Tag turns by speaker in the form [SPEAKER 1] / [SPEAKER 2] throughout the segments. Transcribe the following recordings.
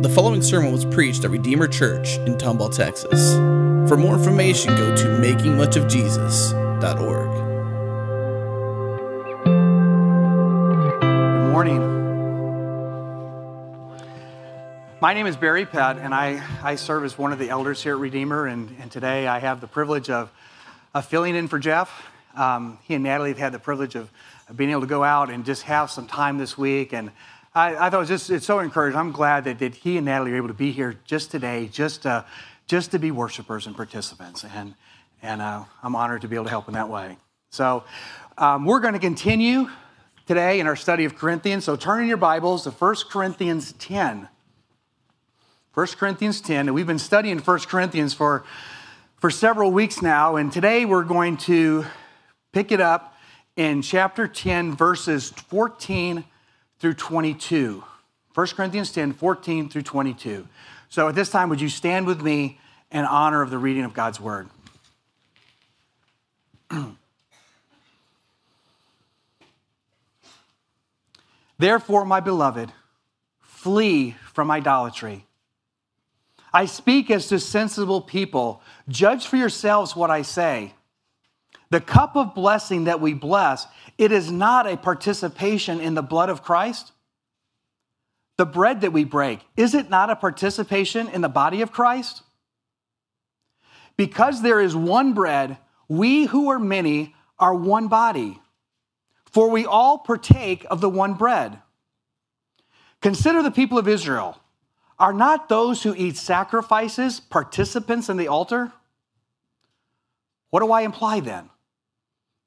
[SPEAKER 1] The following sermon was preached at Redeemer Church in Tomball, Texas. For more information, go to makingmuchofjesus.org.
[SPEAKER 2] Good morning. My name is Barry Pett, and I, I serve as one of the elders here at Redeemer. And, and today I have the privilege of, of filling in for Jeff. Um, he and Natalie have had the privilege of, of being able to go out and just have some time this week. And I, I thought it was just it's so encouraging. I'm glad that, that he and Natalie are able to be here just today, just uh, just to be worshipers and participants, and and uh, I'm honored to be able to help in that way. So um, we're going to continue today in our study of Corinthians. So turn in your Bibles to 1 Corinthians 10. 1 Corinthians 10, and we've been studying 1 Corinthians for for several weeks now, and today we're going to pick it up in chapter 10, verses 14 through 22. 1 Corinthians 10, 14 through 22. So at this time, would you stand with me in honor of the reading of God's word? Therefore, my beloved, flee from idolatry. I speak as to sensible people. Judge for yourselves what I say. The cup of blessing that we bless, it is not a participation in the blood of Christ. The bread that we break, is it not a participation in the body of Christ? Because there is one bread, we who are many are one body, for we all partake of the one bread. Consider the people of Israel. Are not those who eat sacrifices participants in the altar? What do I imply then?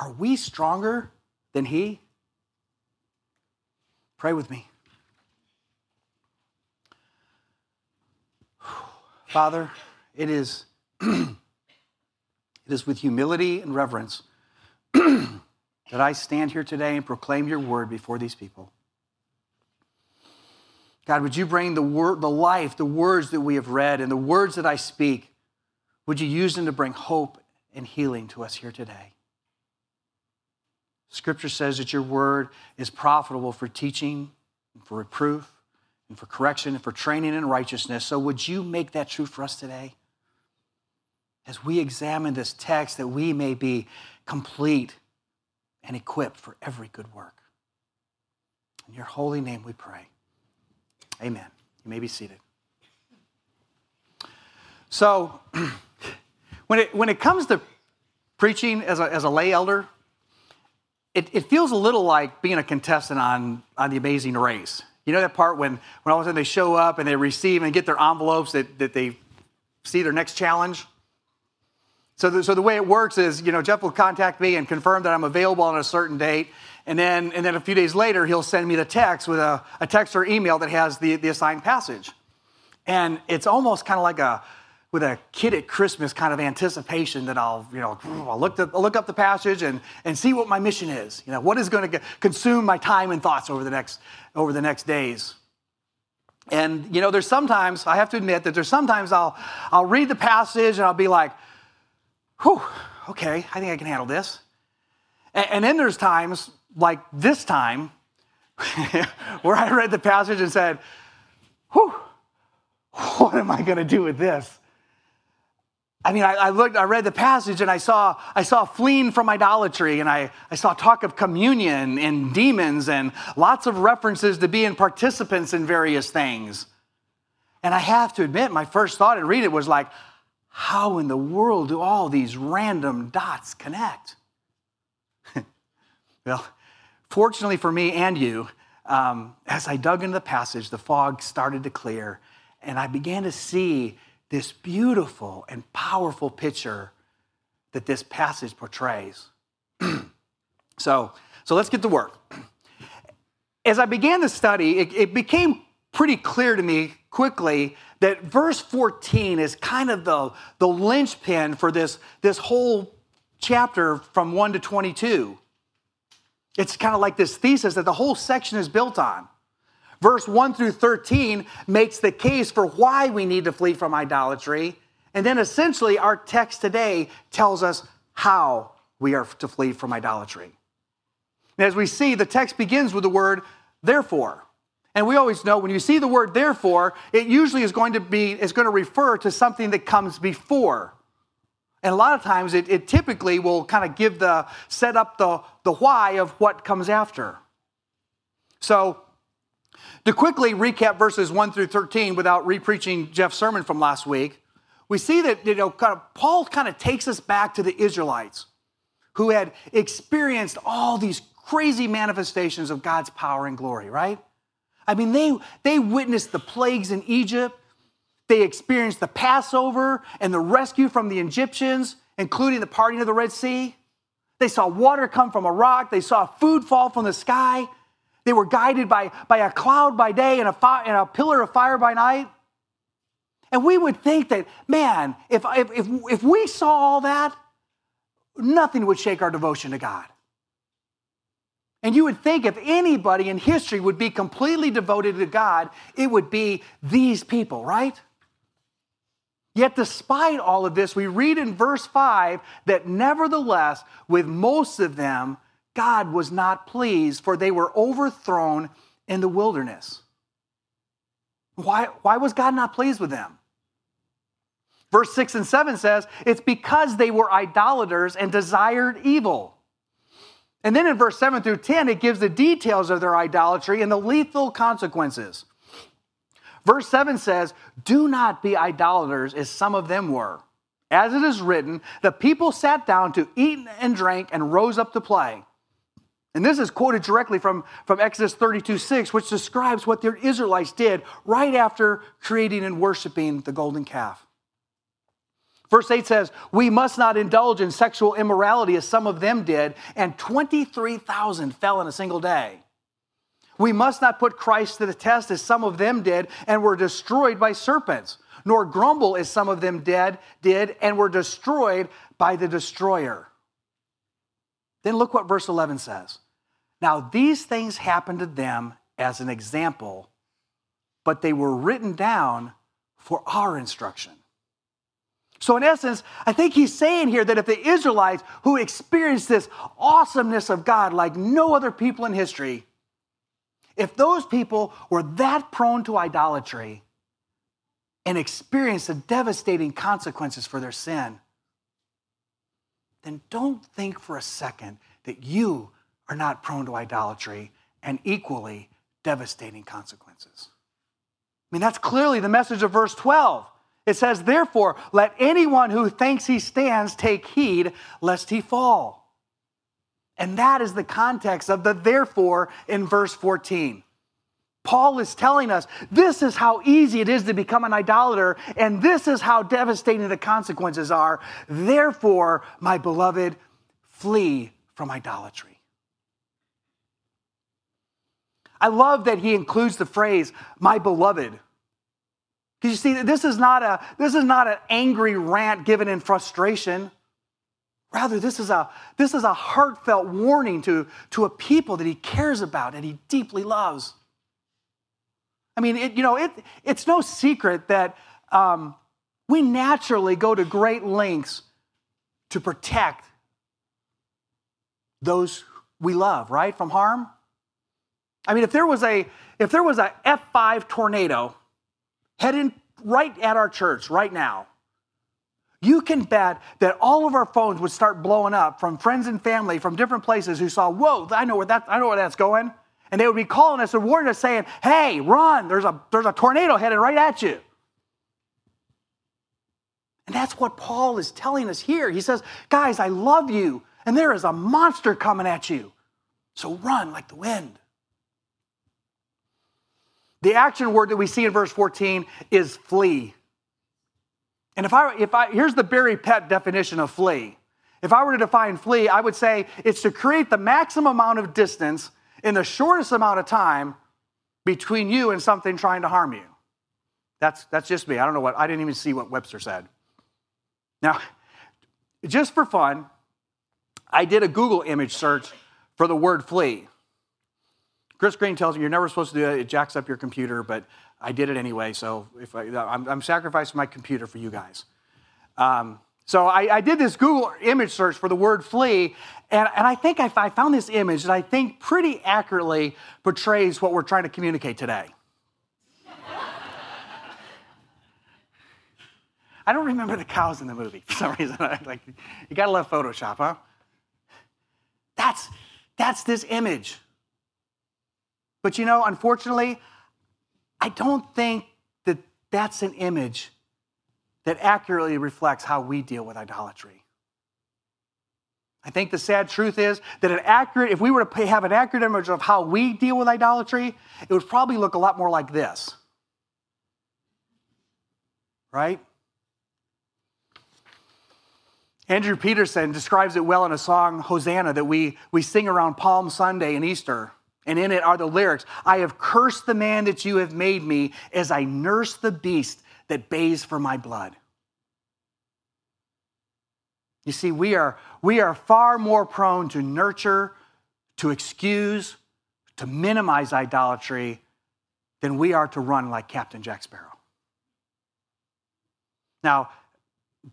[SPEAKER 2] Are we stronger than He? Pray with me. Father, it is, it is with humility and reverence that I stand here today and proclaim your word before these people. God, would you bring the word, the life, the words that we have read, and the words that I speak, would you use them to bring hope and healing to us here today? Scripture says that your word is profitable for teaching, for reproof, and for correction, and for training in righteousness. So, would you make that true for us today? As we examine this text, that we may be complete and equipped for every good work. In your holy name we pray. Amen. You may be seated. So, when it, when it comes to preaching as a, as a lay elder, it, it feels a little like being a contestant on, on The Amazing Race. You know that part when, when all of a sudden they show up and they receive and get their envelopes that, that they see their next challenge? So the, so the way it works is, you know, Jeff will contact me and confirm that I'm available on a certain date. And then, and then a few days later, he'll send me the text with a, a text or email that has the, the assigned passage. And it's almost kind of like a, with a kid at Christmas kind of anticipation that I'll, you know, I'll look, I'll look up the passage and, and see what my mission is. You know, what is going to consume my time and thoughts over the next, over the next days. And, you know, there's sometimes, I have to admit that there's sometimes I'll, I'll read the passage and I'll be like, whew, okay, I think I can handle this. And, and then there's times like this time where I read the passage and said, whew, what am I going to do with this? I mean, I, I, looked, I read the passage and I saw, I saw fleeing from idolatry and I, I saw talk of communion and demons and lots of references to being participants in various things. And I have to admit, my first thought to read it was like, how in the world do all these random dots connect? well, fortunately for me and you, um, as I dug into the passage, the fog started to clear and I began to see this beautiful and powerful picture that this passage portrays. so, so let's get to work. As I began the study, it, it became pretty clear to me quickly that verse 14 is kind of the, the linchpin for this, this whole chapter from 1 to 22. It's kind of like this thesis that the whole section is built on. Verse 1 through 13 makes the case for why we need to flee from idolatry. And then essentially, our text today tells us how we are to flee from idolatry. And as we see, the text begins with the word therefore. And we always know when you see the word therefore, it usually is going to be is going to refer to something that comes before. And a lot of times it, it typically will kind of give the set up the, the why of what comes after. So to quickly recap verses 1 through 13 without repreaching Jeff's sermon from last week, we see that you know, kind of, Paul kind of takes us back to the Israelites who had experienced all these crazy manifestations of God's power and glory, right? I mean, they, they witnessed the plagues in Egypt. They experienced the Passover and the rescue from the Egyptians, including the parting of the Red Sea. They saw water come from a rock. They saw food fall from the sky. They were guided by, by a cloud by day and a, fi- and a pillar of fire by night. And we would think that, man, if, if, if we saw all that, nothing would shake our devotion to God. And you would think if anybody in history would be completely devoted to God, it would be these people, right? Yet, despite all of this, we read in verse 5 that nevertheless, with most of them, God was not pleased, for they were overthrown in the wilderness. Why, why was God not pleased with them? Verse 6 and 7 says, It's because they were idolaters and desired evil. And then in verse 7 through 10, it gives the details of their idolatry and the lethal consequences. Verse 7 says, Do not be idolaters as some of them were. As it is written, the people sat down to eat and drink and rose up to play. And this is quoted directly from, from Exodus 32 6, which describes what the Israelites did right after creating and worshiping the golden calf. Verse 8 says, We must not indulge in sexual immorality as some of them did, and 23,000 fell in a single day. We must not put Christ to the test as some of them did and were destroyed by serpents, nor grumble as some of them did, did and were destroyed by the destroyer. Then look what verse 11 says. Now, these things happened to them as an example, but they were written down for our instruction. So, in essence, I think he's saying here that if the Israelites who experienced this awesomeness of God like no other people in history, if those people were that prone to idolatry and experienced the devastating consequences for their sin, then don't think for a second that you are not prone to idolatry and equally devastating consequences. I mean, that's clearly the message of verse 12. It says, Therefore, let anyone who thinks he stands take heed lest he fall. And that is the context of the therefore in verse 14. Paul is telling us this is how easy it is to become an idolater, and this is how devastating the consequences are. Therefore, my beloved, flee from idolatry. I love that he includes the phrase, my beloved. Because you see, this is not a this is not an angry rant given in frustration. Rather, this is a this is a heartfelt warning to, to a people that he cares about and he deeply loves. I mean, it, you know, it, it's no secret that um, we naturally go to great lengths to protect those we love, right, from harm. I mean, if there was a if there was a F5 tornado heading right at our church right now, you can bet that all of our phones would start blowing up from friends and family from different places who saw, whoa, I know where that I know where that's going. And they would be calling us and warning us, saying, hey, run, there's a there's a tornado headed right at you. And that's what Paul is telling us here. He says, guys, I love you, and there is a monster coming at you. So run like the wind. The action word that we see in verse 14 is flee. And if I, if I, here's the Barry Pett definition of flee. If I were to define flee, I would say it's to create the maximum amount of distance in the shortest amount of time between you and something trying to harm you. That's, that's just me. I don't know what, I didn't even see what Webster said. Now, just for fun, I did a Google image search for the word flee. Chris Green tells me you're never supposed to do it, it jacks up your computer, but I did it anyway, so if I, I'm, I'm sacrificing my computer for you guys. Um, so I, I, did this Google image search for the word flee, and, and I think I, I found this image that I think pretty accurately portrays what we're trying to communicate today. I don't remember the cows in the movie for some reason. like, you gotta love Photoshop, huh? That's, that's this image. But you know, unfortunately, I don't think that that's an image that accurately reflects how we deal with idolatry. I think the sad truth is that an accurate, if we were to have an accurate image of how we deal with idolatry, it would probably look a lot more like this. Right? Andrew Peterson describes it well in a song, Hosanna, that we, we sing around Palm Sunday and Easter. And in it are the lyrics I have cursed the man that you have made me as I nurse the beast that bays for my blood. You see, we are, we are far more prone to nurture, to excuse, to minimize idolatry than we are to run like Captain Jack Sparrow. Now,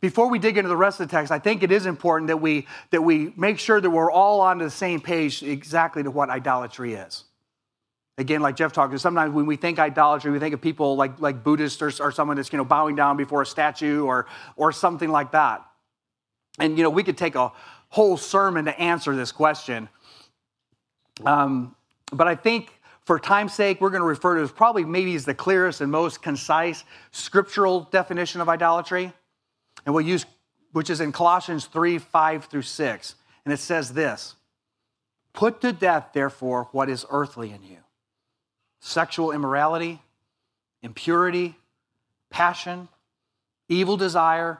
[SPEAKER 2] before we dig into the rest of the text, I think it is important that we, that we make sure that we're all on the same page exactly to what idolatry is. Again, like Jeff talked, sometimes when we think idolatry, we think of people like, like Buddhists or, or someone that's you know, bowing down before a statue or, or something like that. And you know, we could take a whole sermon to answer this question. Um, but I think for time's sake, we're going to refer to probably maybe as the clearest and most concise scriptural definition of idolatry. And we'll use, which is in Colossians 3 5 through 6. And it says this Put to death, therefore, what is earthly in you sexual immorality, impurity, passion, evil desire,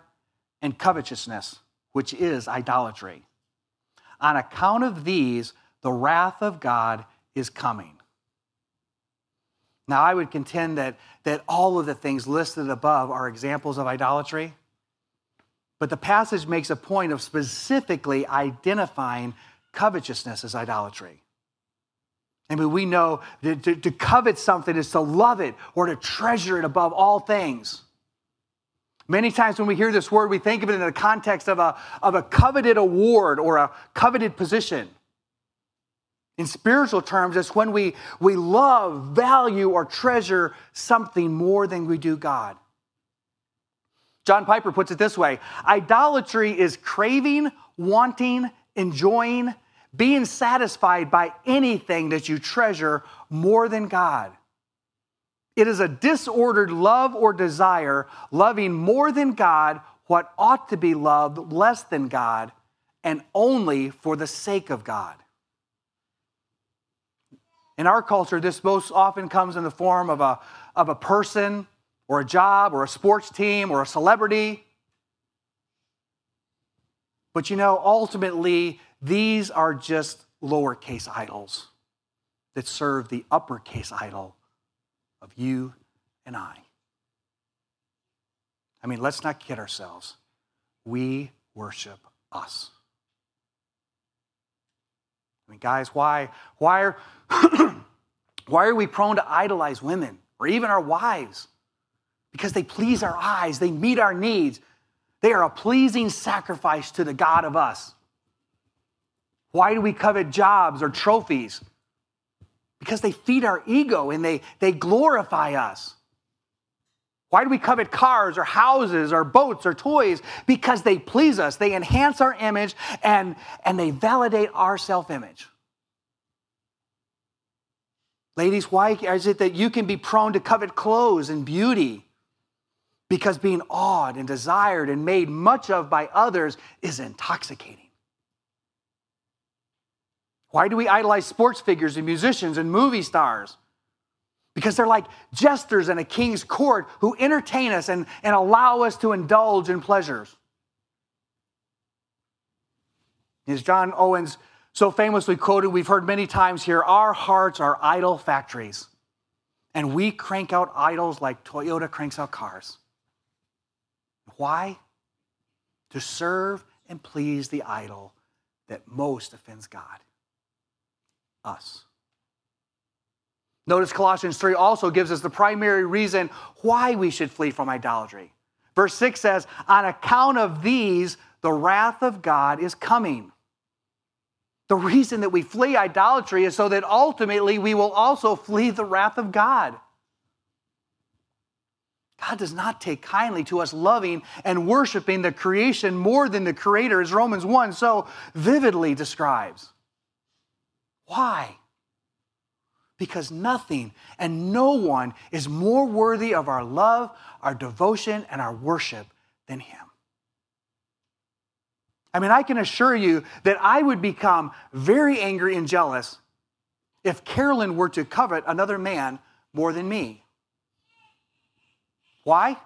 [SPEAKER 2] and covetousness, which is idolatry. On account of these, the wrath of God is coming. Now, I would contend that, that all of the things listed above are examples of idolatry. But the passage makes a point of specifically identifying covetousness as idolatry. I mean, we know that to, to, covet something is to love it or to treasure it above all things. Many times when we hear this word, we think of it in the context of a, of a coveted award or a coveted position. In spiritual terms, it's when we, we love, value, or treasure something more than we do God. John Piper puts it this way idolatry is craving, wanting, enjoying, being satisfied by anything that you treasure more than God. It is a disordered love or desire, loving more than God what ought to be loved less than God, and only for the sake of God. In our culture, this most often comes in the form of a, of a person or a job or a sports team or a celebrity. But you know, ultimately, these are just lowercase idols that serve the uppercase idol of you and I. I mean, let's not kid ourselves. We worship us. I mean, guys, why, why, are, why are we prone to idolize women or even our wives? Because they please our eyes, they meet our needs. They are a pleasing sacrifice to the God of us. Why do we covet jobs or trophies? Because they feed our ego and they, they glorify us. Why do we covet cars or houses or boats or toys? Because they please us, they enhance our image, and, and they validate our self image. Ladies, why is it that you can be prone to covet clothes and beauty? Because being awed and desired and made much of by others is intoxicating. Why do we idolize sports figures and musicians and movie stars? Because they're like jesters in a king's court who entertain us and, and allow us to indulge in pleasures. As John Owens so famously quoted, we've heard many times here our hearts are idol factories. And we crank out idols like Toyota cranks out cars. Why? To serve and please the idol that most offends God us. Notice Colossians 3 also gives us the primary reason why we should flee from idolatry. Verse 6 says, On account of these, the wrath of God is coming. The reason that we flee idolatry is so that ultimately we will also flee the wrath of God. God does not take kindly to us loving and worshiping the creation more than the Creator, as Romans 1 so vividly describes. Why? Because nothing and no one is more worthy of our love, our devotion, and our worship than Him. I mean, I can assure you that I would become very angry and jealous if Carolyn were to covet another man more than me. Why?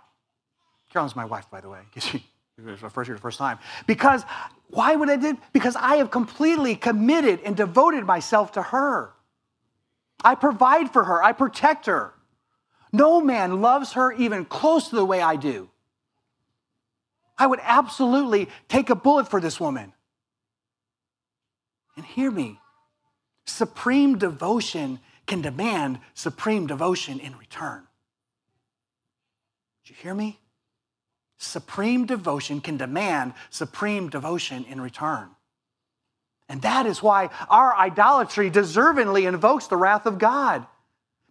[SPEAKER 2] Carolyn's my wife, by the way, because she was first year, the first time. Because why would I do? Because I have completely committed and devoted myself to her. I provide for her. I protect her. No man loves her even close to the way I do. I would absolutely take a bullet for this woman. And hear me supreme devotion can demand supreme devotion in return. You hear me? Supreme devotion can demand supreme devotion in return. And that is why our idolatry deservingly invokes the wrath of God.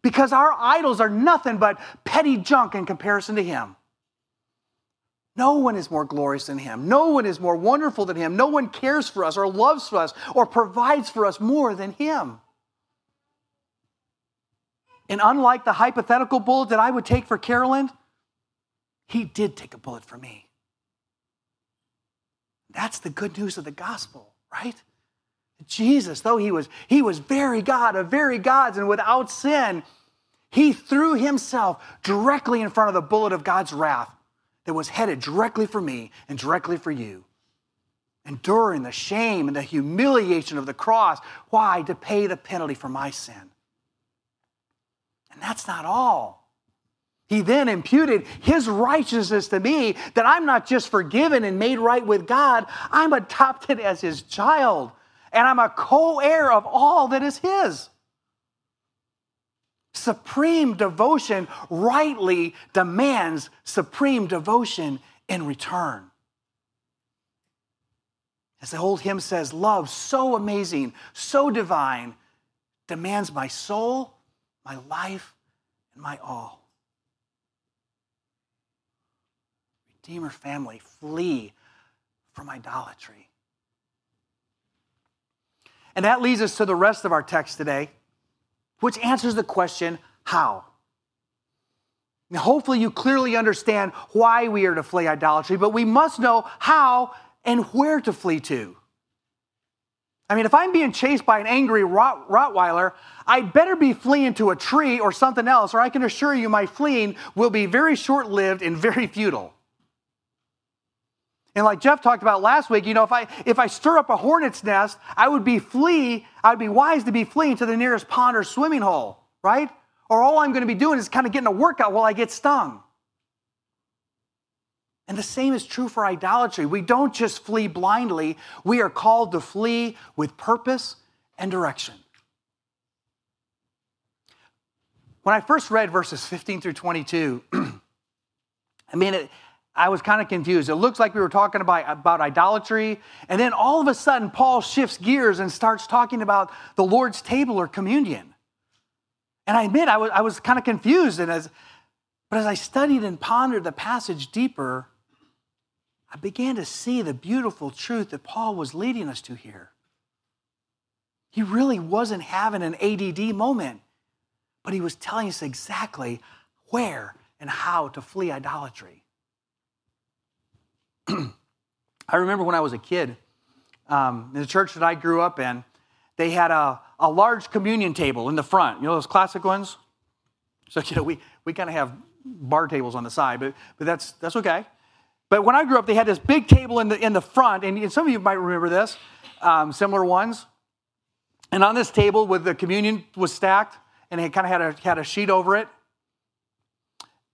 [SPEAKER 2] Because our idols are nothing but petty junk in comparison to Him. No one is more glorious than Him. No one is more wonderful than Him. No one cares for us or loves for us or provides for us more than Him. And unlike the hypothetical bullet that I would take for Carolyn, he did take a bullet for me. That's the good news of the gospel, right? Jesus, though he was, he was very God of very gods and without sin, he threw himself directly in front of the bullet of God's wrath that was headed directly for me and directly for you. Enduring the shame and the humiliation of the cross. Why? To pay the penalty for my sin. And that's not all. He then imputed his righteousness to me that I'm not just forgiven and made right with God, I'm adopted as his child, and I'm a co heir of all that is his. Supreme devotion rightly demands supreme devotion in return. As the old hymn says, love so amazing, so divine, demands my soul, my life, and my all. Redeemer family, flee from idolatry. And that leads us to the rest of our text today, which answers the question how? Now, hopefully, you clearly understand why we are to flee idolatry, but we must know how and where to flee to. I mean, if I'm being chased by an angry Rot- Rottweiler, I'd better be fleeing to a tree or something else, or I can assure you my fleeing will be very short lived and very futile. And like Jeff talked about last week, you know, if I if I stir up a hornet's nest, I would be flee, I'd be wise to be fleeing to the nearest pond or swimming hole, right? Or all I'm going to be doing is kind of getting a workout while I get stung. And the same is true for idolatry. We don't just flee blindly, we are called to flee with purpose and direction. When I first read verses 15 through 22, I mean, it, I was kind of confused. It looks like we were talking about, about idolatry, and then all of a sudden, Paul shifts gears and starts talking about the Lord's table or communion. And I admit, I was, I was kind of confused. And as, but as I studied and pondered the passage deeper, I began to see the beautiful truth that Paul was leading us to here. He really wasn't having an ADD moment, but he was telling us exactly where and how to flee idolatry. I remember when I was a kid, um, in the church that I grew up in, they had a, a large communion table in the front. You know those classic ones? So, you know, we, we kind of have bar tables on the side, but, but that's, that's okay. But when I grew up, they had this big table in the, in the front, and some of you might remember this, um, similar ones. And on this table, with the communion was stacked, and it kind of had a, had a sheet over it.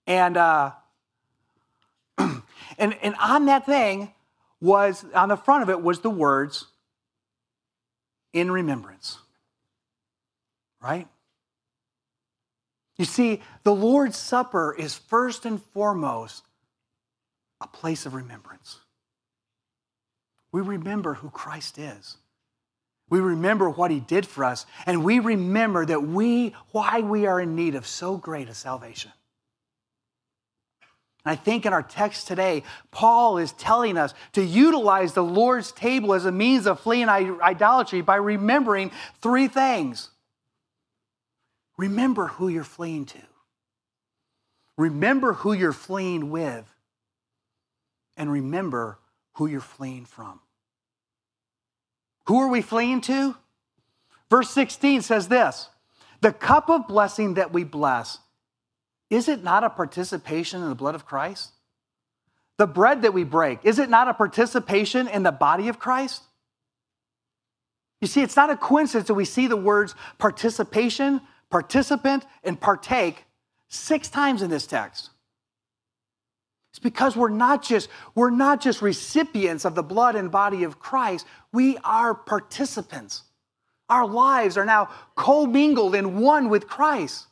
[SPEAKER 2] And, uh, and, and on that thing was, on the front of it was the words, in remembrance. Right? You see, the Lord's Supper is first and foremost a place of remembrance. We remember who Christ is. We remember what he did for us, and we remember that we, why we are in need of so great a salvation. And I think in our text today, Paul is telling us to utilize the Lord's table as a means of fleeing idolatry by remembering three things. Remember who you're fleeing to. Remember who you're fleeing with. And remember who you're fleeing from. Who are we fleeing to? Verse 16 says this The cup of blessing that we bless, is it not a participation in the blood of Christ? The bread that we break, is it not a participation in the body of Christ? You see, it's not a coincidence that we see the words participation, participant, and partake six times in this text. It's because we're not just we're not just recipients of the blood and body of Christ, we are participants. Our lives are now commingled in one with Christ.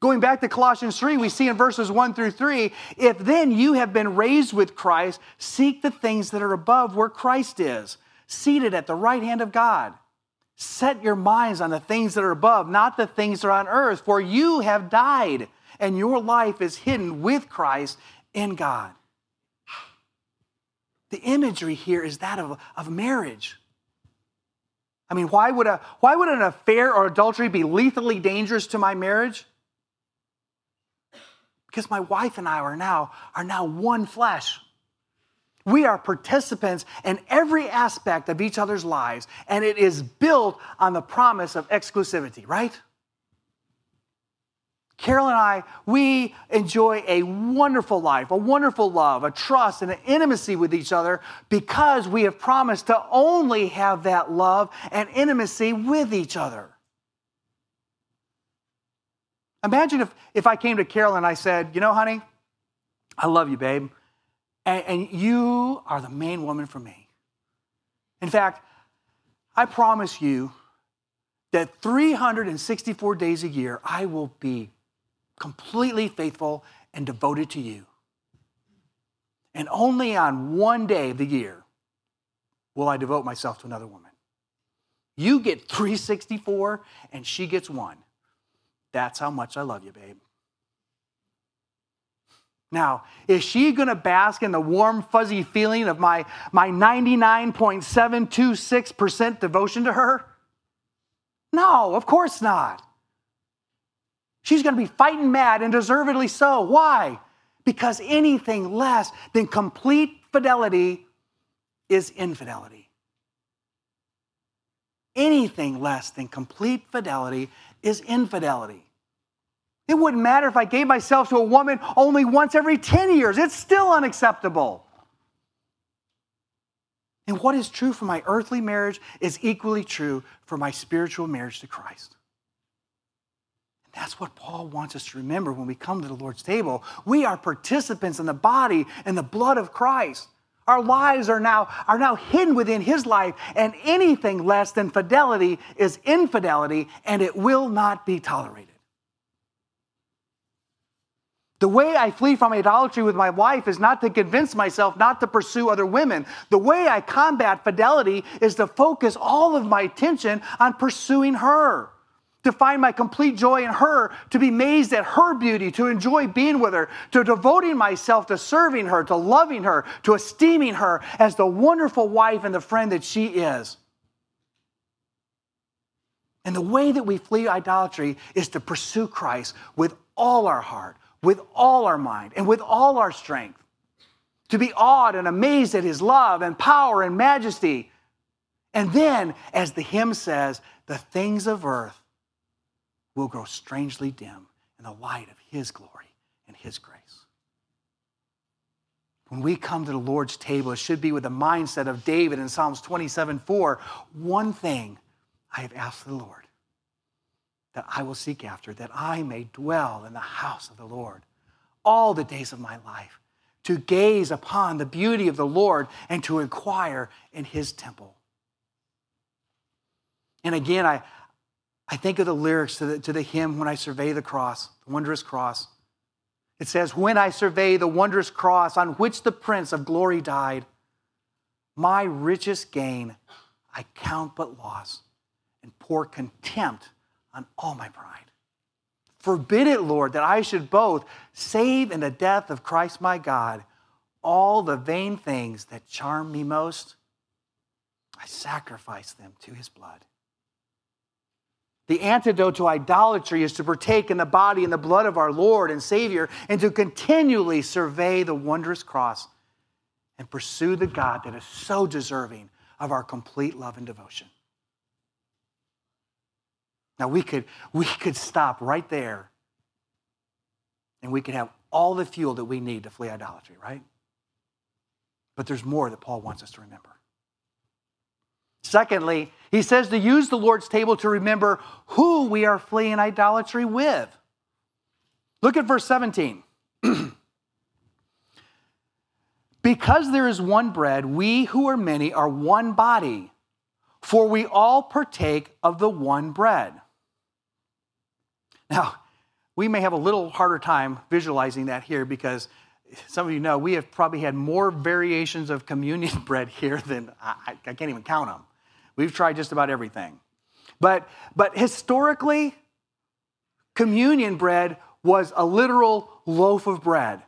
[SPEAKER 2] Going back to Colossians 3, we see in verses 1 through 3 if then you have been raised with Christ, seek the things that are above where Christ is, seated at the right hand of God. Set your minds on the things that are above, not the things that are on earth, for you have died, and your life is hidden with Christ in God. The imagery here is that of, of marriage. I mean, why would, a, why would an affair or adultery be lethally dangerous to my marriage? Because my wife and I are now, are now one flesh. We are participants in every aspect of each other's lives, and it is built on the promise of exclusivity, right? Carol and I, we enjoy a wonderful life, a wonderful love, a trust, and an intimacy with each other because we have promised to only have that love and intimacy with each other. Imagine if, if I came to Carol and I said, You know, honey, I love you, babe, and, and you are the main woman for me. In fact, I promise you that 364 days a year, I will be completely faithful and devoted to you. And only on one day of the year will I devote myself to another woman. You get 364 and she gets one. That's how much I love you, babe. Now, is she going to bask in the warm, fuzzy feeling of my, my 99.726% devotion to her? No, of course not. She's going to be fighting mad and deservedly so. Why? Because anything less than complete fidelity is infidelity. Anything less than complete fidelity is infidelity. It wouldn't matter if I gave myself to a woman only once every 10 years, it's still unacceptable. And what is true for my earthly marriage is equally true for my spiritual marriage to Christ. That's what Paul wants us to remember when we come to the Lord's table. We are participants in the body and the blood of Christ. Our lives are now, are now hidden within his life, and anything less than fidelity is infidelity, and it will not be tolerated. The way I flee from idolatry with my wife is not to convince myself not to pursue other women. The way I combat fidelity is to focus all of my attention on pursuing her to find my complete joy in her, to be amazed at her beauty, to enjoy being with her, to devoting myself to serving her, to loving her, to esteeming her as the wonderful wife and the friend that she is. And the way that we flee idolatry is to pursue Christ with all our heart, with all our mind, and with all our strength. To be awed and amazed at his love and power and majesty. And then, as the hymn says, the things of earth will grow strangely dim in the light of His glory and His grace. When we come to the Lord's table, it should be with the mindset of David in Psalms 27 4. One thing I have asked the Lord that I will seek after, that I may dwell in the house of the Lord all the days of my life to gaze upon the beauty of the Lord and to inquire in his temple. And again, I, I think of the lyrics to the, to the hymn, When I Survey the Cross, the wondrous cross. It says, When I survey the wondrous cross on which the Prince of Glory died, my richest gain I count but loss and pour contempt on all my pride. Forbid it, Lord, that I should both save in the death of Christ my God all the vain things that charm me most. I sacrifice them to his blood. The antidote to idolatry is to partake in the body and the blood of our Lord and Savior and to continually survey the wondrous cross and pursue the God that is so deserving of our complete love and devotion. Now we could we could stop right there and we could have all the fuel that we need to flee idolatry, right? But there's more that Paul wants us to remember. Secondly, he says to use the Lord's table to remember who we are fleeing idolatry with. Look at verse 17. because there is one bread, we who are many are one body, for we all partake of the one bread. Now, we may have a little harder time visualizing that here because some of you know we have probably had more variations of communion bread here than I, I can't even count them. We've tried just about everything. But, but historically, communion bread was a literal loaf of bread.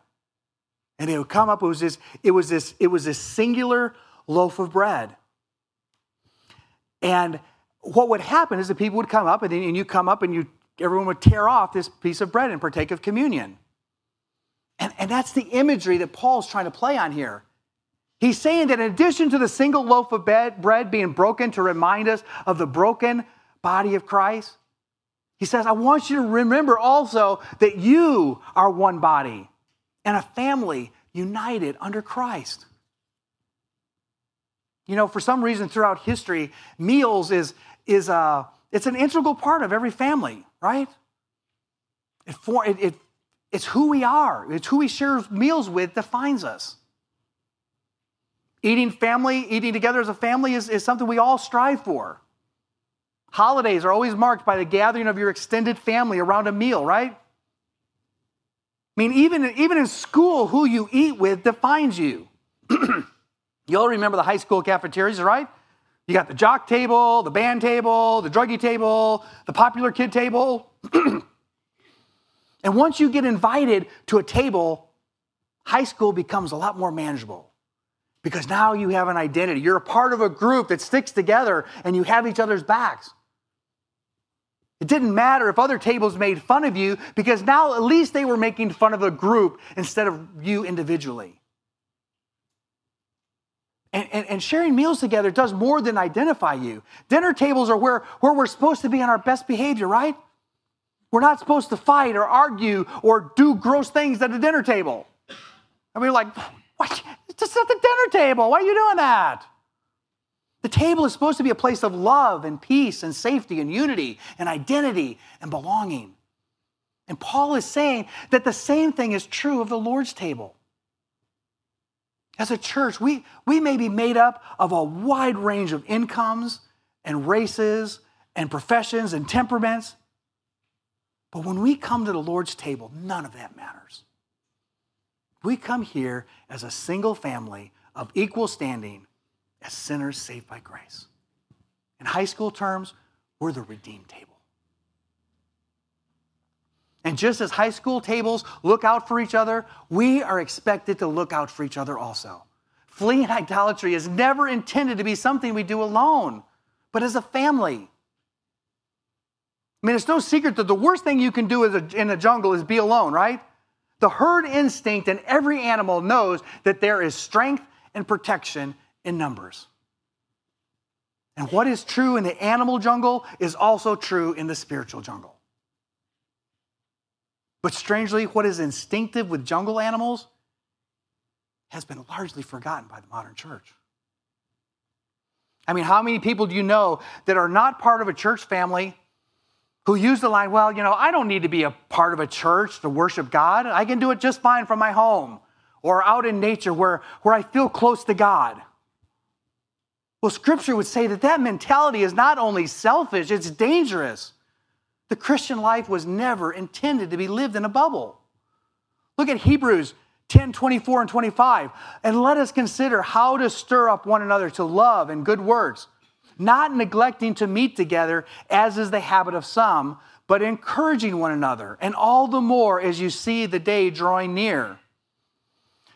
[SPEAKER 2] And it would come up, it was this, it was this, it was this singular loaf of bread. And what would happen is that people would come up, and then you come up and you everyone would tear off this piece of bread and partake of communion. And, and that's the imagery that Paul's trying to play on here. He's saying that in addition to the single loaf of bread being broken to remind us of the broken body of Christ, he says, I want you to remember also that you are one body and a family united under Christ. You know, for some reason throughout history, meals is, is a, it's an integral part of every family, right? It, for, it, it, it's who we are, it's who we share meals with defines us. Eating family, eating together as a family is, is something we all strive for. Holidays are always marked by the gathering of your extended family around a meal, right? I mean, even, even in school, who you eat with defines you. you all remember the high school cafeterias, right? You got the jock table, the band table, the druggy table, the popular kid table. and once you get invited to a table, high school becomes a lot more manageable because now you have an identity. You're a part of a group that sticks together and you have each other's backs. It didn't matter if other tables made fun of you because now at least they were making fun of a group instead of you individually. And, and, and, sharing meals together does more than identify you. Dinner tables are where, where we're supposed to be on our best behavior, right? We're not supposed to fight or argue or do gross things at the dinner table. And we're like, what? It's just at the dinner table. Why are you doing that? The table is supposed to be a place of love and peace and safety and unity and identity and belonging. And Paul is saying that the same thing is true of the Lord's table. As a church, we, we may be made up of a wide range of incomes and races and professions and temperaments. But when we come to the Lord's table, none of that matters. We come here as a single family of equal standing as sinners saved by grace. In high school terms, we're the redeemed table. And just as high school tables look out for each other, we are expected to look out for each other also. Fleeing idolatry is never intended to be something we do alone, but as a family. I mean, it's no secret that the worst thing you can do in a jungle is be alone, right? The herd instinct in every animal knows that there is strength and protection in numbers. And what is true in the animal jungle is also true in the spiritual jungle. But strangely, what is instinctive with jungle animals has been largely forgotten by the modern church. I mean, how many people do you know that are not part of a church family who use the line, well, you know, I don't need to be a part of a church to worship God. I can do it just fine from my home or out in nature where, where I feel close to God. Well, scripture would say that that mentality is not only selfish, it's dangerous. The Christian life was never intended to be lived in a bubble. Look at Hebrews 10 24 and 25. And let us consider how to stir up one another to love and good works, not neglecting to meet together, as is the habit of some, but encouraging one another, and all the more as you see the day drawing near.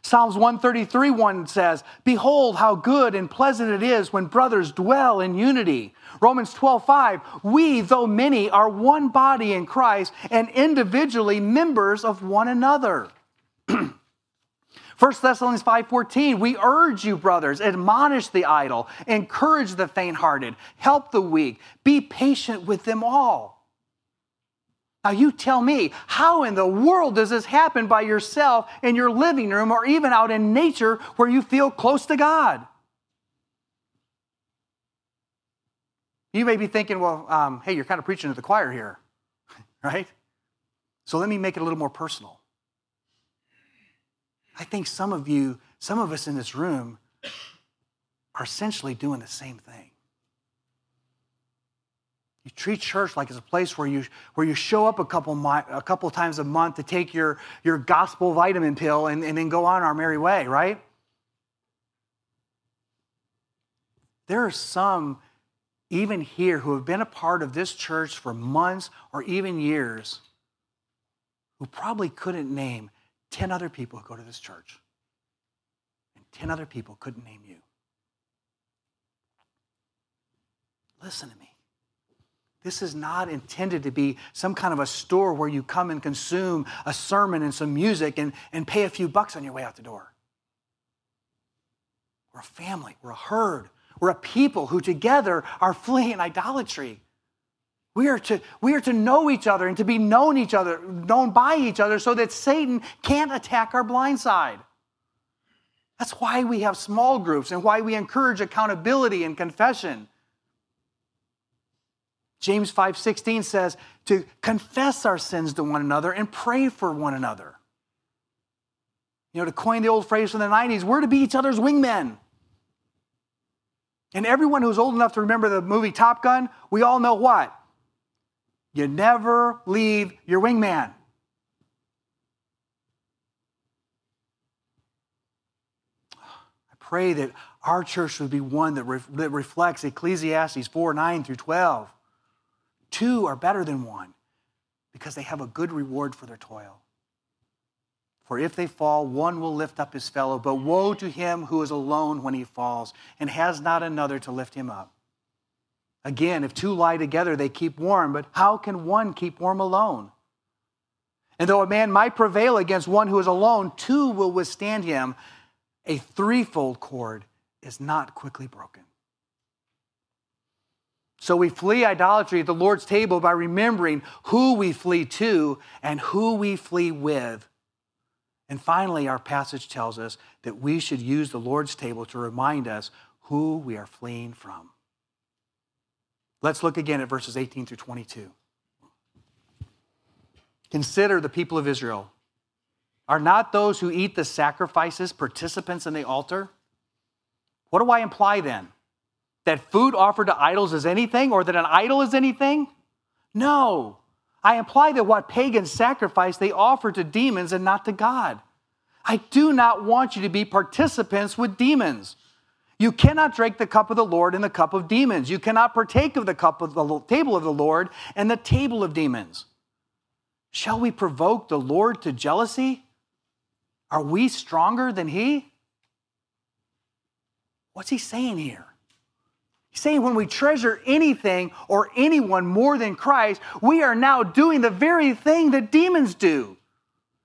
[SPEAKER 2] Psalms 133 1 says, Behold, how good and pleasant it is when brothers dwell in unity. Romans 12 5, we, though many, are one body in Christ and individually members of one another. 1 Thessalonians 5:14 We urge you brothers admonish the idle encourage the faint-hearted help the weak be patient with them all now, you tell me, how in the world does this happen by yourself in your living room or even out in nature where you feel close to God? You may be thinking, well, um, hey, you're kind of preaching to the choir here, right? So let me make it a little more personal. I think some of you, some of us in this room, are essentially doing the same thing. You treat church like it's a place where you, where you show up a couple, a couple times a month to take your, your gospel vitamin pill and, and then go on our merry way, right? There are some, even here, who have been a part of this church for months or even years who probably couldn't name 10 other people who go to this church. And 10 other people couldn't name you. Listen to me. This is not intended to be some kind of a store where you come and consume a sermon and some music and, and pay a few bucks on your way out the door. We're a family, we're a herd, we're a people who together are fleeing idolatry. We are, to, we are to know each other and to be known each other, known by each other, so that Satan can't attack our blind side. That's why we have small groups and why we encourage accountability and confession. James 5:16 says to confess our sins to one another and pray for one another. You know, to coin the old phrase from the 90s, we're to be each other's wingmen. And everyone who's old enough to remember the movie Top Gun, we all know what? You never leave your wingman. I pray that our church would be one that, re- that reflects Ecclesiastes 4 9 through 12. Two are better than one because they have a good reward for their toil. For if they fall, one will lift up his fellow, but woe to him who is alone when he falls and has not another to lift him up. Again, if two lie together, they keep warm, but how can one keep warm alone? And though a man might prevail against one who is alone, two will withstand him. A threefold cord is not quickly broken. So we flee idolatry at the Lord's table by remembering who we flee to and who we flee with. And finally, our passage tells us that we should use the Lord's table to remind us who we are fleeing from. Let's look again at verses 18 through 22. Consider the people of Israel. Are not those who eat the sacrifices participants in the altar? What do I imply then? that food offered to idols is anything or that an idol is anything? No. I imply that what pagans sacrifice, they offer to demons and not to God. I do not want you to be participants with demons. You cannot drink the cup of the Lord and the cup of demons. You cannot partake of the cup of the table of the Lord and the table of demons. Shall we provoke the Lord to jealousy? Are we stronger than he? What's he saying here? He's saying when we treasure anything or anyone more than Christ, we are now doing the very thing that demons do.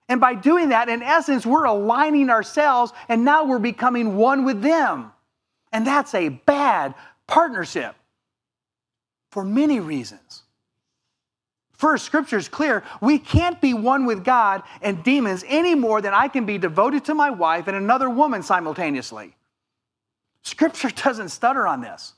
[SPEAKER 2] And by doing that, in essence, we're aligning ourselves and now we're becoming one with them. And that's a bad partnership for many reasons. First, scripture is clear. We can't be one with God and demons any more than I can be devoted to my wife and another woman simultaneously. Scripture doesn't stutter on this.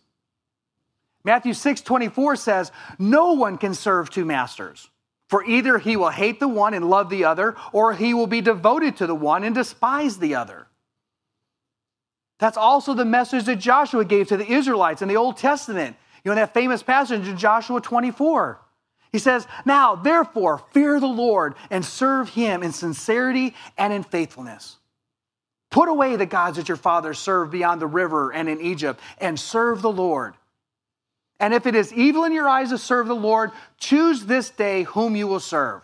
[SPEAKER 2] Matthew 6 24 says, No one can serve two masters. For either he will hate the one and love the other, or he will be devoted to the one and despise the other. That's also the message that Joshua gave to the Israelites in the Old Testament. You know, that famous passage in Joshua 24. He says, Now, therefore, fear the Lord and serve him in sincerity and in faithfulness. Put away the gods that your fathers served beyond the river and in Egypt, and serve the Lord. And if it is evil in your eyes to serve the Lord, choose this day whom you will serve.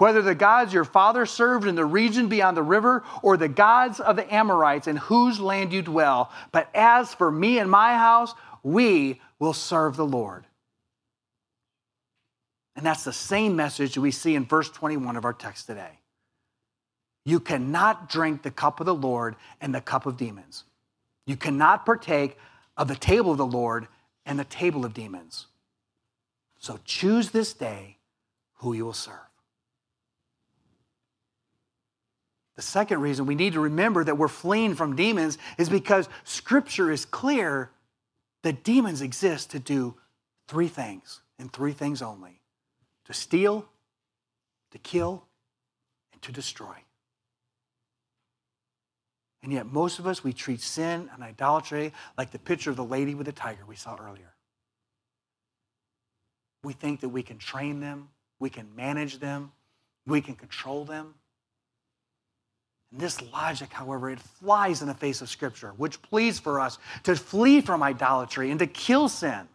[SPEAKER 2] Whether the gods your father served in the region beyond the river, or the gods of the Amorites in whose land you dwell. But as for me and my house, we will serve the Lord. And that's the same message we see in verse 21 of our text today. You cannot drink the cup of the Lord and the cup of demons. You cannot partake of the table of the Lord and the table of demons. So choose this day who you will serve. The second reason we need to remember that we're fleeing from demons is because Scripture is clear that demons exist to do three things and three things only to steal, to kill, and to destroy. And yet, most of us, we treat sin and idolatry like the picture of the lady with the tiger we saw earlier. We think that we can train them, we can manage them, we can control them. And this logic, however, it flies in the face of Scripture, which pleads for us to flee from idolatry and to kill sin.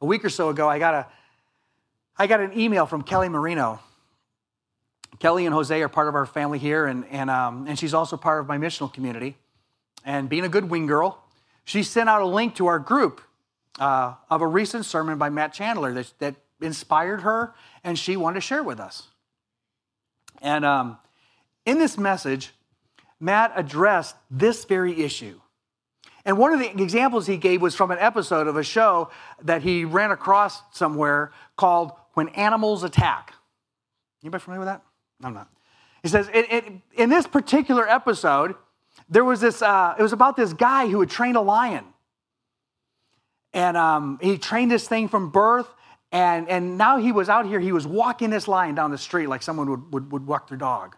[SPEAKER 2] A week or so ago, I got, a, I got an email from Kelly Marino. Kelly and Jose are part of our family here, and, and, um, and she's also part of my missional community. And being a good wing girl, she sent out a link to our group uh, of a recent sermon by Matt Chandler that, that inspired her, and she wanted to share with us. And um, in this message, Matt addressed this very issue. And one of the examples he gave was from an episode of a show that he ran across somewhere called When Animals Attack. Anybody familiar with that? I'm not. He says, it, it, in this particular episode, there was this, uh, it was about this guy who had trained a lion. And um, he trained this thing from birth. And, and now he was out here, he was walking this lion down the street like someone would, would, would walk their dog.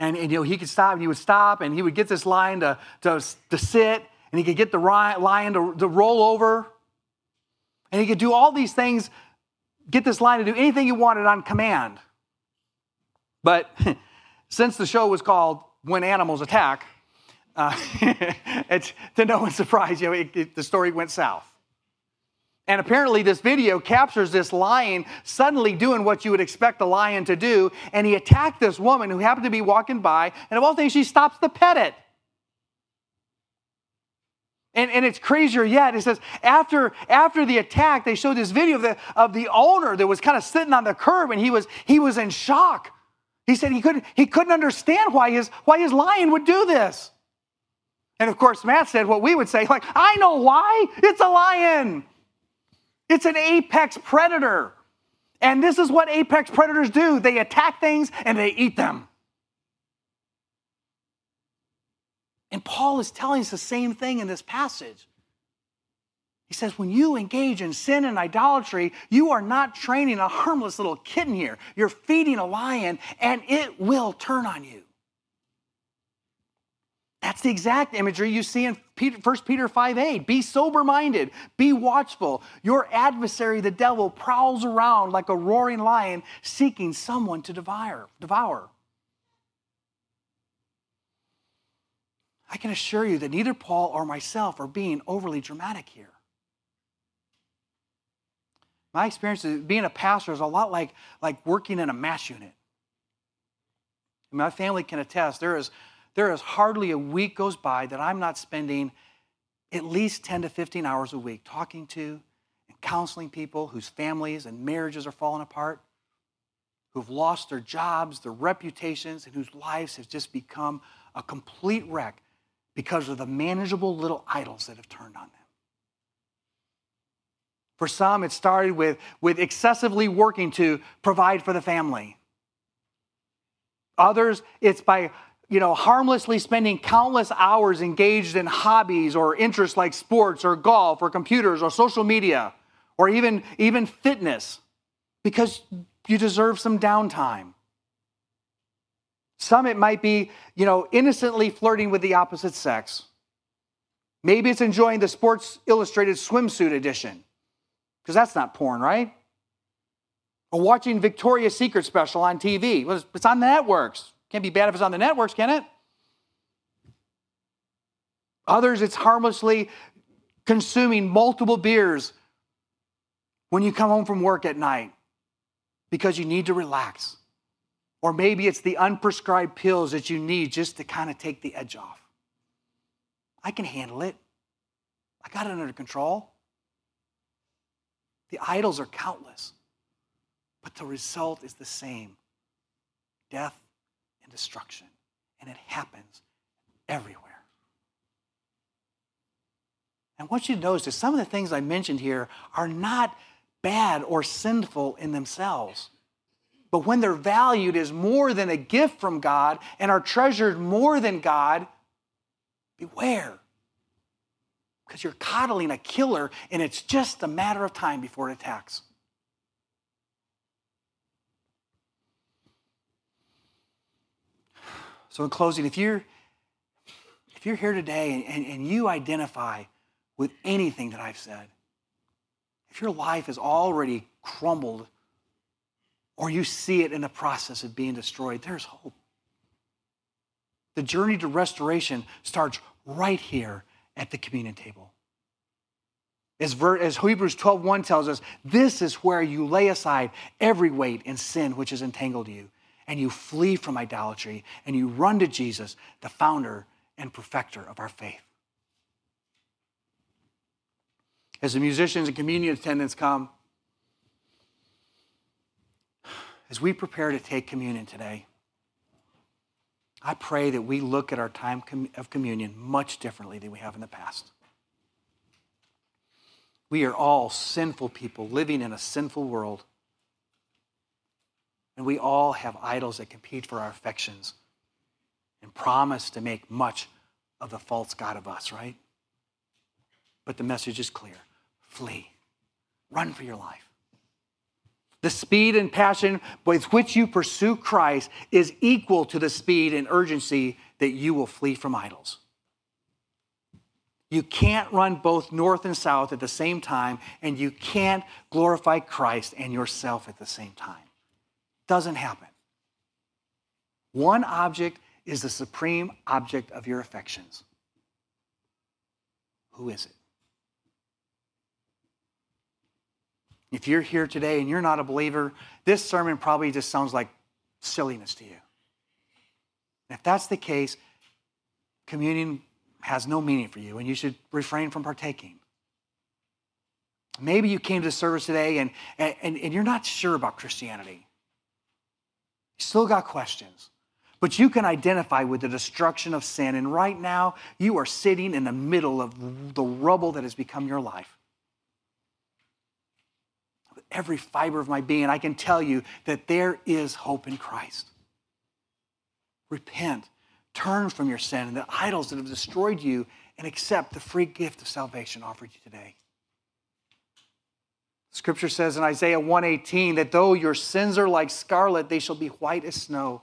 [SPEAKER 2] And, and, you know, he could stop, and he would stop, and he would get this lion to, to, to sit, and he could get the lion to, to roll over. And he could do all these things, get this lion to do anything he wanted on command. But since the show was called When Animals Attack, uh, to no one's surprise, you know, it, it, the story went south. And apparently, this video captures this lion suddenly doing what you would expect a lion to do. And he attacked this woman who happened to be walking by. And of all things, she stops to pet it. And, and it's crazier yet. It says after, after the attack, they showed this video of the, of the owner that was kind of sitting on the curb and he was, he was in shock. He said he couldn't, he couldn't understand why his, why his lion would do this. And of course, Matt said what we would say, like, I know why. It's a lion. It's an apex predator. And this is what apex predators do they attack things and they eat them. And Paul is telling us the same thing in this passage. He says, when you engage in sin and idolatry, you are not training a harmless little kitten here. You're feeding a lion, and it will turn on you. That's the exact imagery you see in 1 Peter 5 8. Be sober minded, be watchful. Your adversary, the devil, prowls around like a roaring lion seeking someone to devour. devour. I can assure you that neither Paul or myself are being overly dramatic here. My experience of being a pastor is a lot like, like working in a MASH unit. My family can attest there is, there is hardly a week goes by that I'm not spending at least 10 to 15 hours a week talking to and counseling people whose families and marriages are falling apart, who've lost their jobs, their reputations, and whose lives have just become a complete wreck because of the manageable little idols that have turned on them. For some, it started with, with excessively working to provide for the family. Others, it's by you know, harmlessly spending countless hours engaged in hobbies or interests like sports or golf or computers or social media or even, even fitness because you deserve some downtime. Some it might be, you know, innocently flirting with the opposite sex. Maybe it's enjoying the Sports Illustrated swimsuit edition because that's not porn, right? Or watching Victoria's Secret special on TV. Well, it's on the networks. Can't be bad if it's on the networks, can it? Others, it's harmlessly consuming multiple beers when you come home from work at night because you need to relax. Or maybe it's the unprescribed pills that you need just to kind of take the edge off. I can handle it. I got it under control. The idols are countless. But the result is the same death destruction. And it happens everywhere. And what you notice is some of the things I mentioned here are not bad or sinful in themselves. But when they're valued as more than a gift from God and are treasured more than God, beware. Because you're coddling a killer and it's just a matter of time before it attacks. So, in closing, if you're if you're here today and, and you identify with anything that I've said, if your life is already crumbled or you see it in the process of being destroyed, there's hope. The journey to restoration starts right here at the communion table. As, as Hebrews 12:1 tells us, this is where you lay aside every weight and sin which has entangled you and you flee from idolatry and you run to Jesus, the founder and perfecter of our faith. As the musicians and communion attendants come, as we prepare to take communion today, I pray that we look at our time of communion much differently than we have in the past. We are all sinful people living in a sinful world. And we all have idols that compete for our affections and promise to make much of the false God of us, right? But the message is clear flee, run for your life. The speed and passion with which you pursue Christ is equal to the speed and urgency that you will flee from idols. You can't run both north and south at the same time, and you can't glorify Christ and yourself at the same time. Doesn't happen. One object is the supreme object of your affections. Who is it? If you're here today and you're not a believer, this sermon probably just sounds like silliness to you. If that's the case, communion has no meaning for you and you should refrain from partaking. Maybe you came to the service today and, and, and you're not sure about Christianity. Still got questions. But you can identify with the destruction of sin. And right now, you are sitting in the middle of the rubble that has become your life With every fiber of my being, I can tell you that there is hope in Christ. Repent, turn from your sin and the idols that have destroyed you, and accept the free gift of salvation offered you today. Scripture says in Isaiah 118 that though your sins are like scarlet, they shall be white as snow.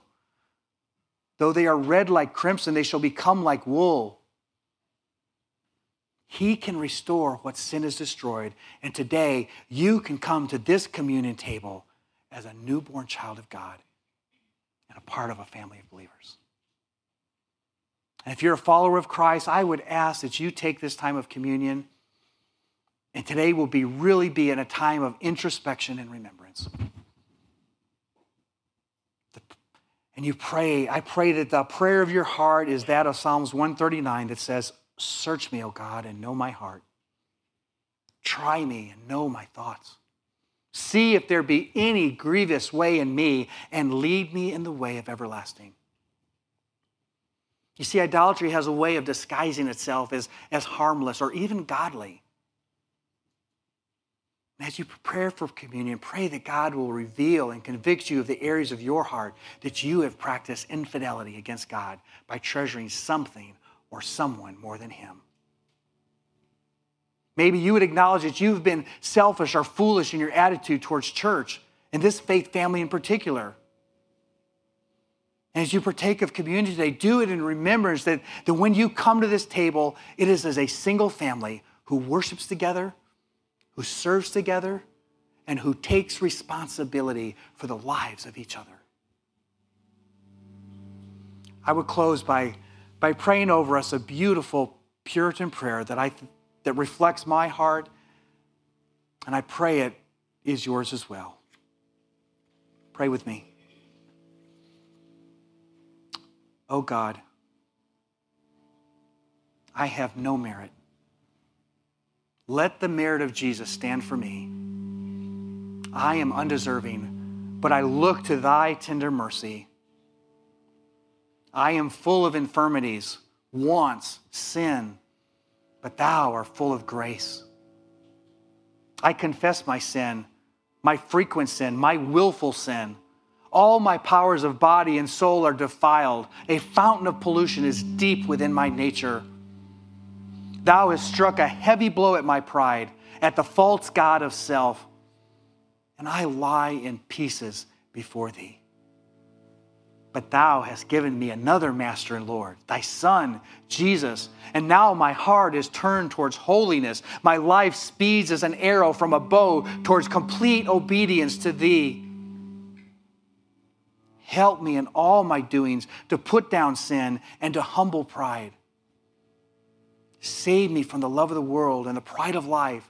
[SPEAKER 2] Though they are red like crimson, they shall become like wool. He can restore what sin has destroyed. And today, you can come to this communion table as a newborn child of God and a part of a family of believers. And if you're a follower of Christ, I would ask that you take this time of communion. And today will be really be in a time of introspection and remembrance. And you pray, I pray that the prayer of your heart is that of Psalms 139 that says, Search me, O God, and know my heart. Try me and know my thoughts. See if there be any grievous way in me, and lead me in the way of everlasting. You see, idolatry has a way of disguising itself as, as harmless or even godly. And as you prepare for communion, pray that God will reveal and convict you of the areas of your heart that you have practiced infidelity against God by treasuring something or someone more than Him. Maybe you would acknowledge that you've been selfish or foolish in your attitude towards church, and this faith family in particular. And as you partake of communion today, do it in remembrance that, that when you come to this table, it is as a single family who worships together, who serves together, and who takes responsibility for the lives of each other. I would close by, by praying over us a beautiful Puritan prayer that, I, that reflects my heart, and I pray it is yours as well. Pray with me. Oh God, I have no merit. Let the merit of Jesus stand for me. I am undeserving, but I look to thy tender mercy. I am full of infirmities, wants, sin, but thou art full of grace. I confess my sin, my frequent sin, my willful sin. All my powers of body and soul are defiled. A fountain of pollution is deep within my nature. Thou hast struck a heavy blow at my pride, at the false God of self, and I lie in pieces before thee. But thou hast given me another master and Lord, thy Son, Jesus. And now my heart is turned towards holiness. My life speeds as an arrow from a bow towards complete obedience to thee. Help me in all my doings to put down sin and to humble pride. Save me from the love of the world and the pride of life,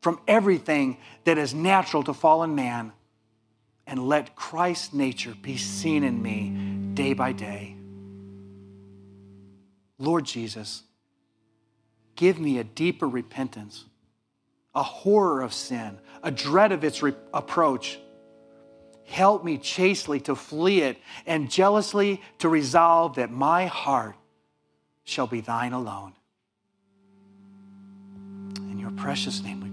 [SPEAKER 2] from everything that is natural to fallen man, and let Christ's nature be seen in me day by day. Lord Jesus, give me a deeper repentance, a horror of sin, a dread of its re- approach Help me chastely to flee it and jealously to resolve that my heart shall be thine alone. Precious name